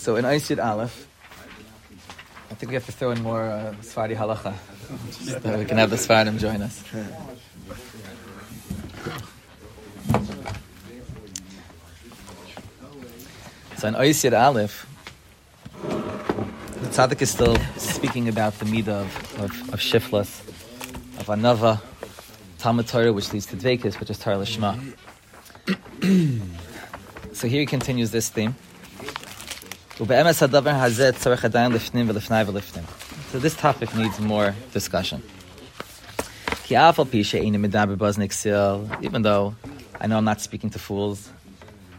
So in Aisid Aleph, I think we have to throw in more uh, halacha so that we can have the Sfadim join us. So in Aisid Aleph, the tzaddik is still speaking about the midah of, of, of shiflas, of anava, Talmud Torah, which leads to dvekis, which is Torah Lishma. so here he continues this theme. So this topic needs more discussion. Even though I know I'm not speaking to fools,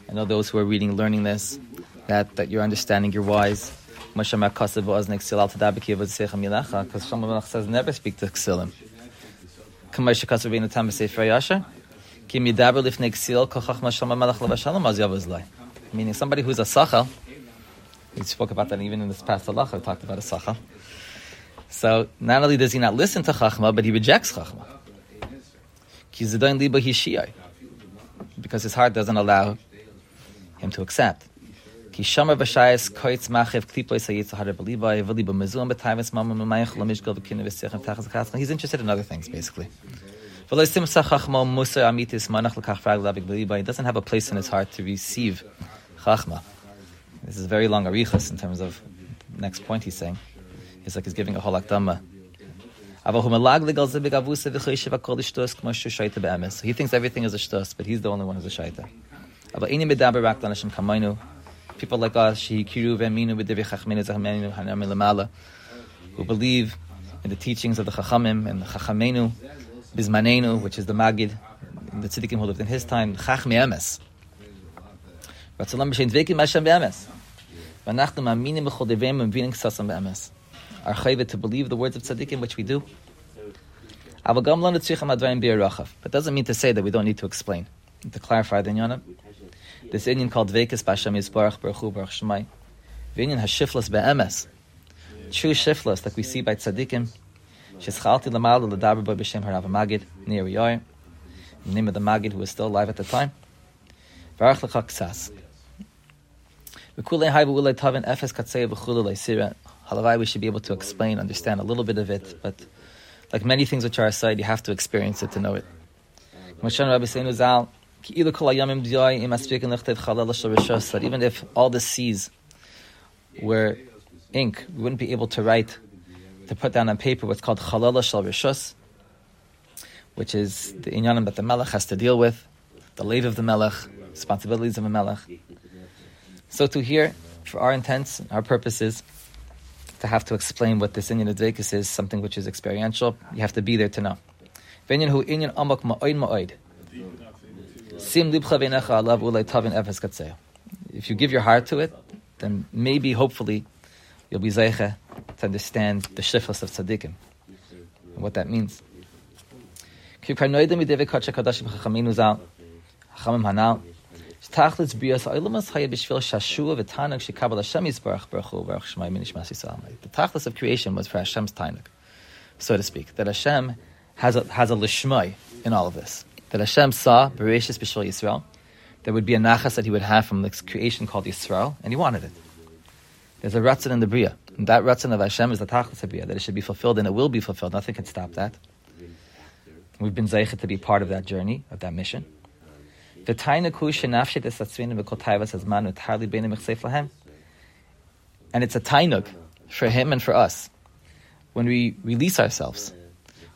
I know those who are reading, learning this, that, that you're understanding, you're wise. Because Shlomo says never speak to Ksilim. Meaning somebody who's a sachal, we spoke about that even in this past halacha, we talked about a sachal. So not only does he not listen to chachma, but he rejects chachma. Because his heart doesn't allow him to accept. He's interested in other things, basically. He doesn't have a place in his heart to receive chachma. This is very long arichas in terms of next point he's saying. It's like he's giving a whole akdama. He thinks everything is a shtus, but he's the only one who's a shaita. People like us, who believe in the teachings of the Chachamim and the Chachamenu, Bismanenu, which is the Magid, the Tziddikim who lived in his time, Chachmi Emes. Ratzalam b'shein dvekim Hashem be'emes. V'anachnu ma'aminim b'chol devim v'mvinim ksasam be'emes. Our chayvet to believe the words of tzaddikim, which we do. But doesn't mean to say that we don't need to explain. To clarify the inyanim. This inyan called Vekis Basham Yisbarach Baruch Hu Baruch Shemai. The inyan has be'emes. True shiftless, like we see by tzaddikim. Sheschalti l'mal l'daber by b'shem harav magid. Near we are. The name of the magid who was still alive at the time. Baruch l'chak ksas. Halavai, we should be able to explain, understand a little bit of it, but like many things which are aside, you have to experience it to know it. Even if all the seas were ink, we wouldn't be able to write, to put down on paper what's called chalala shal rishus, which is the inyanim that the melech has to deal with, the lave of the melech, responsibilities of a melech. So to hear, for our intents, our purposes, to have to explain what this Inyan Advekus is, something which is experiential, you have to be there to know. If you give your heart to it, then maybe, hopefully, you'll be zeicha to understand the shifas of tzaddikim and what that means. Shashua v'tanag shekabel Hashem yisbarach baruch baruch shemay minishmas yisrael. The tachlis of creation was for Hashem's tanag, so to speak. That Hashem has a, has a lishmai in all of this. That Hashem saw bereshis b'shvil Yisrael. There would be a nachas that he would have from this creation called Yisrael, and he wanted it. There's a ratzon in the bria. And that ratzon of Hashem is the tachlis of bria, that it should be fulfilled, and it will be fulfilled. Nothing can stop that. We've been zeichet to be part of that journey, of that mission. The tainaku shenafshit is satzvina v'kol says manu b'nei mechseif lahem. And it's a tainuk for him and for us when we release ourselves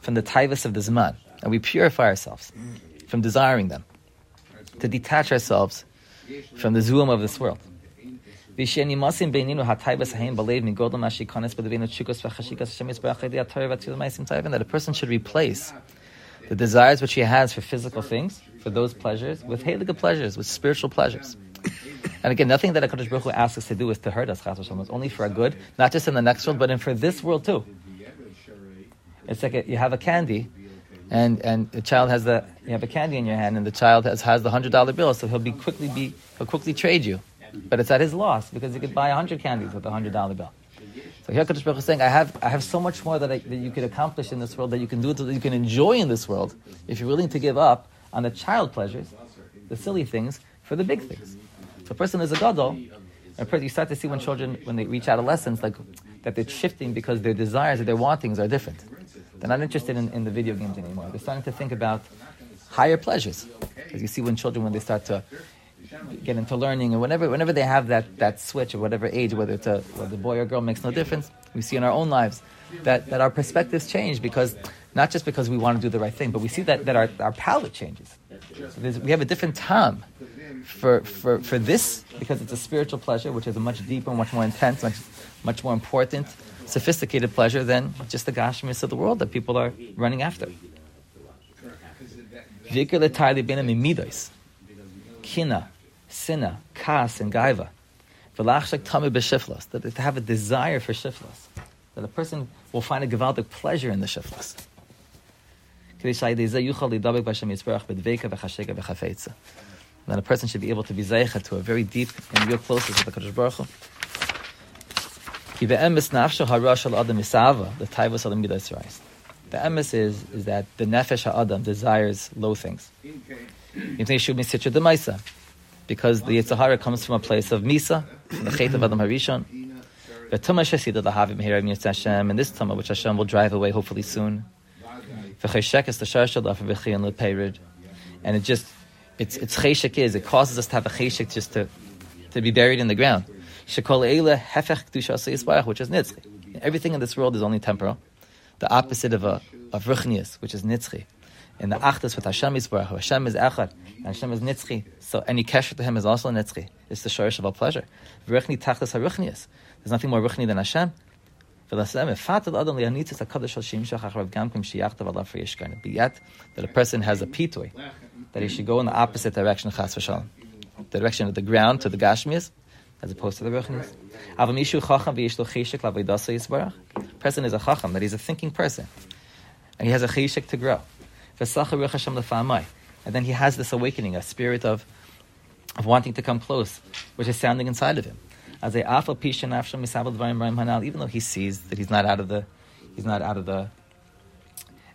from the taivas of the zman and we purify ourselves from desiring them, to detach ourselves from the zoom of this world. That a person should replace the desires which he has for physical things, for those pleasures, with haliga pleasures, with spiritual pleasures. And again, nothing that HaKadosh Baruch Hu asks us to do is to hurt us, Chas It's only for our good, not just in the next world, but in for this world too. It's like a, you have a candy, and, and the child has the, you have a candy in your hand, and the child has, has the hundred dollar bill, so he'll be quickly be, he'll quickly trade you. But it's at his loss, because he could buy a hundred candies with a hundred dollar bill. So here Kadosh Baruch is saying, I have, I have so much more that, I, that you could accomplish in this world, that you can do, that you can enjoy in this world, if you're willing to give up on the child pleasures, the silly things, for the big things. If a person is a gadol, You start to see when children, when they reach adolescence, like that they're shifting because their desires or their wantings are different. They're not interested in, in the video games anymore. They're starting to think about higher pleasures. As you see when children, when they start to get into learning, or whenever, whenever they have that, that switch at whatever age, whether it's a, whether boy or girl makes no difference, we see in our own lives that, that our perspectives change because, not just because we want to do the right thing, but we see that, that our, our palate changes. So we have a different time for, for, for this because it's a spiritual pleasure, which is a much deeper, much more intense, much, much more important, sophisticated pleasure than just the gashmis of the world that people are running after. Kina, Sina, Kas, and Gaiva. That to have a desire for shiflas. That a person will find a gewaltic pleasure in the shiflas. Then a person should be able to be zeicha to a very deep and real closeness with the Kadosh Baruch Hu. The emes is, is that the nefesh ha'adam desires low things. Because the Yetzer Hara comes from a place of Misa, from the Chet of Adam Harishon. The Tumah Shesida Lahavim Hiram Hashem, and this Tumah which Hashem will drive away hopefully soon. And it just it's it's cheshek is it causes us to have a cheshek just to to be buried in the ground. Shekol eile hefech kedusha which is nitzchi. Everything in this world is only temporal. The opposite of a of ruchnius, which is nitzchi. And the achdas with Hashem is Baruch Hashem is echad, and Hashem is nitzchi. So any kesher to Him is also nitzchi. It's the shorish of all pleasure. V'ruchni tachdas haruchnius. There's nothing more ruchni than Hashem. But yet, that a person has a pitui, that he should go in the opposite direction, chas v'shalom, the direction of the ground to the gashmias, as opposed to the ruchnis. Person is a chacham, that he's a thinking person, and he has a cheshek to grow. And then he has this awakening, a spirit of, of wanting to come close, which is sounding inside of him. As a even though he sees that he's not out of the, he's not out of the,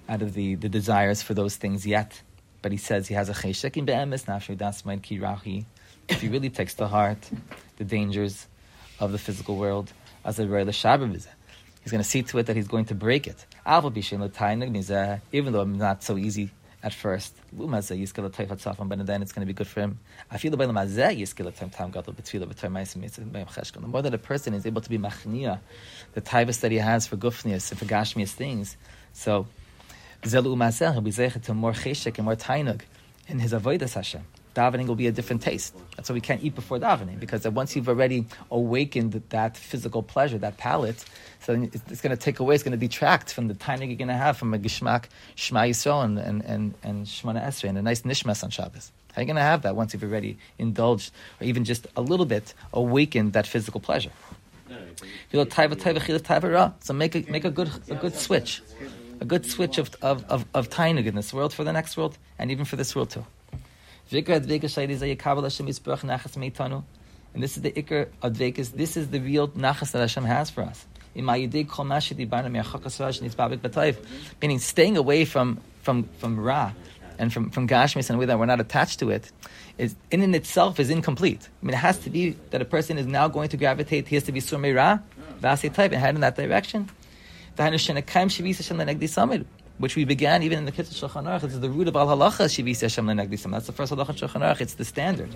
out of the, the desires for those things yet, but he says he has a cheshek in nafshay dasmaid. If he really takes to heart the dangers of the physical world, as a the Shabbat he's going to see to it that he's going to break it. Even though I'm not so easy at first, but then it's going to be good for him. The more that a person is able to be machnia, the taivas that he has for gufnias and for gashmias things, so he'll be to more cheshek and more tainug in his avodas Hashem. Davening will be a different taste. That's why we can't eat before davening because once you've already awakened that physical pleasure, that palate, so it's, going to take away, it's going to detract from the tainug you're going to have from a gishmak Shema Yisrael and and and, and Shemoneh Esrei and a nice nishmas on Shabbos. How are you going to have that once you've already indulged or even just a little bit awakened that physical pleasure? So make a make a good a good switch a good switch of, of, of, of in this world for the next world and even for this world too. And this is the ikr of Dvekas. This is the real nachas that Hashem has for us. Meaning staying away from, from, from Ra and from, from Gashmis and way that we're not attached to it, is in and itself is incomplete. I mean, it has to be that a person is now going to gravitate, he has to be Surmei Ra, Vasi type, and head in that direction which we began even in the Kitzur Shulchan Aruch. It's the root of Al Halacha Shivisi Hashem Lenegdisam. That's the first Halacha Shulchan Aruch. It's the standard.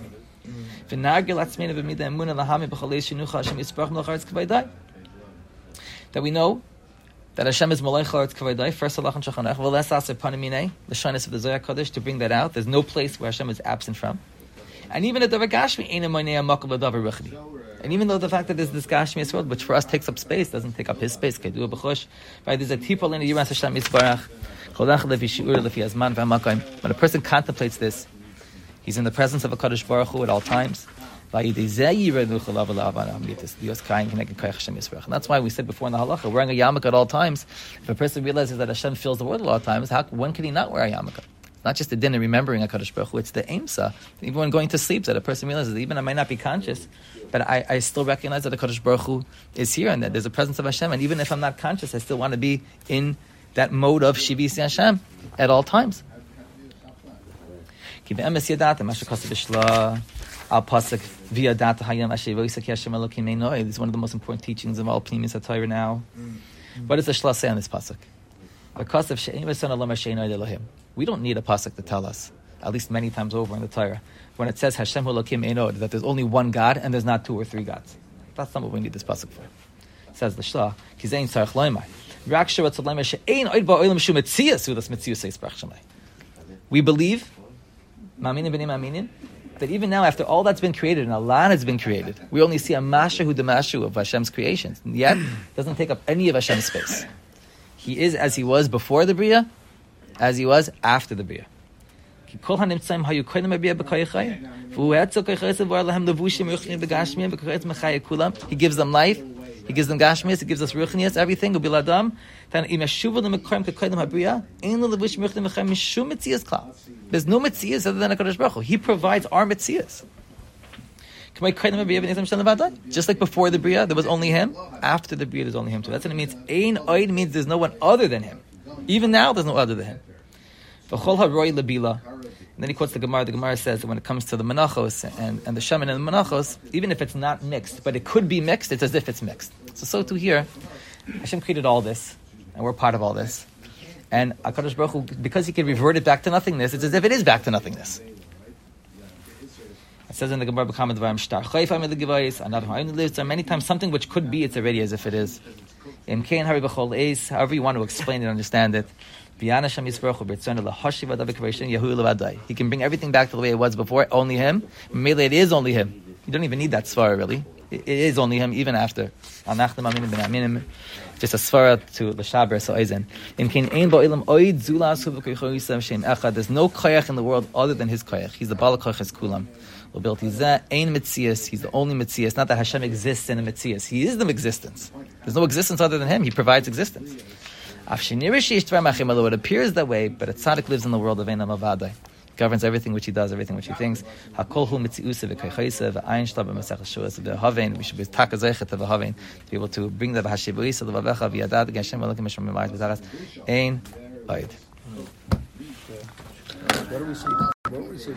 That we know that Hashem is Malay Charetz Kavaydai, first Halacha Shulchan Aruch. Well, that's also Panamine, the shyness of the Zohar Kodesh, to bring that out. There's no place where Hashem is absent from. And even at the Gashmi, Eina Moinei Makal B'Davar Ruchni. And even though the fact that there's this Gashmi world, which for us takes up space, doesn't take up his space, right? There's a tipol in the Yiras Hashem Yisbarach. When a person contemplates this, he's in the presence of a Kadosh Baruch Hu at all times. And that's why we said before in the halacha, wearing a yarmulke at all times. If a person realizes that Hashem fills the world at all times, how, when can he not wear a yarmulke? Not just the din of remembering a Kadosh Baruch Hu, it's the aimsa. Even when going to sleep, that a person realizes even I might not be conscious, but I, I still recognize that the Kadosh Baruch Hu is here and that there's a presence of Hashem. And even if I'm not conscious, I still want to be in that mode of Shivisi Hashem at all times. Pasuk. This is one of the most important teachings of all Pnimis HaTorah now. What does the Shla say on this pasuk? Because of We don't need a pasuk to tell us, at least many times over in the Torah, when it says Hashem elokim einod, that there's only one God and there's not two or three gods. That's not what we need this pasuk for. Says the Shla, kizein tzarech loimai. We believe, that even now, after all that's been created and a lot has been created, we only see a mashahu demashu of Hashem's creations. And yet, doesn't take up any of Hashem's space. He is as he was before the Bria, as he was after the Bria. He gives them life, he gives them gashmias, he gives us ruchnias, everything. There's no mitzias other than a Kadosh Baruch He provides our mitzias. Just like before the Bria, there was only him. After the Bria, there's only him too. That's what it means. Ein oid means there's no one other than him. Even now, there's no other than him. And then he quotes the Gemara. The Gemara says that when it comes to the menachos and, and the shaman and the menachos, even if it's not mixed, but it could be mixed, it's as if it's mixed. So, so too here, Hashem created all this, and we're part of all this. And Hakadosh Baruch Hu, because He can revert it back to nothingness, it's as if it is back to nothingness. It says in the Gemara, There many times something which could be, it's already as if it is. However you want to explain it, understand it. He can bring everything back to the way it was before, only him. Maybe it is only him. You don't even need that svara, really. It is only him, even after. Just a svara to the shaber so eisen. There's no koyach in the world other than his koyach. He's the balak his kulam. He's the the only mitzias. Not that Hashem exists in a mitzias. He is the existence. There's no existence other than him. He provides existence. It appears that way, but a tzaddik lives in the world of Einam Avadai. Governs everything which he does, everything which he thinks. We should be to be able to bring the v'hashibuisa l'vavecha v'yadad Hashem elokim mishram b'mayit v'zaras ein oid. What do we see? What do we see?